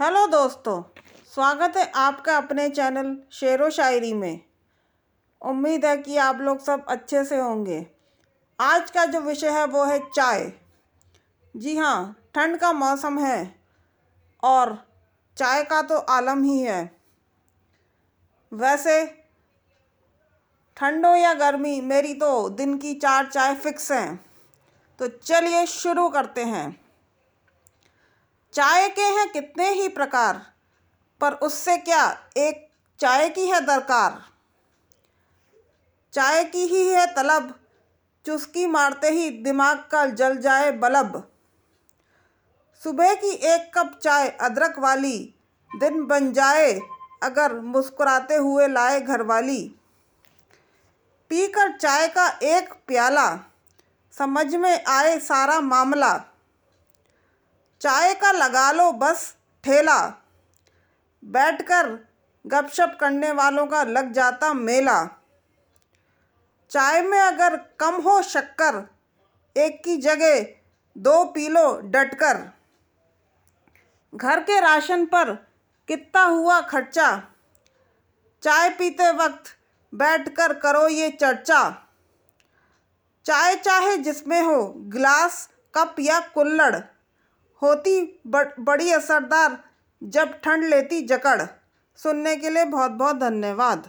Hello दोस्तों, स्वागत है आपका अपने चैनल शेर व शायरी में। उम्मीद है कि आप लोग सब अच्छे से होंगे। आज का जो विषय है वो है चाय। जी हाँ ठंड का मौसम है और चाय का तो आलम ही है। वैसे, ठंड या गर्मी, मेरी तो दिन की चार चाय फिक्स हैं। तो चलिए शुरू करते हैं। चाय के हैं कितने ही प्रकार, पर उससे क्या एक चाय की है दरकार? चाय की ही है तलब, चुस्की मारते ही दिमाग का जल जाए बलब। सुबह की एक कप चाय अदरक वाली, दिन बन जाए अगर मुस्कुराते हुए लाए घरवाली पीकर चाय का एक प्याला, समझ में आए सारा मामला। चाय का लगा लो, बस, ठेला। बैठकर गपशप करने वालों का लग जाता मेला। चाय में अगर कम हो शक्कर, एक की जगह दो पी लो डटकर। घर के राशन पर कितना हुआ खर्चा? चाय पीते वक्त बैठकर करो ये चर्चा। चाय चाहे जिसमें हो, गिलास, कप या कुल्लड़। होती बड़ी असरदार जब ठंड लेती जकड़। सुनने के लिए बहुत बहुत धन्यवाद।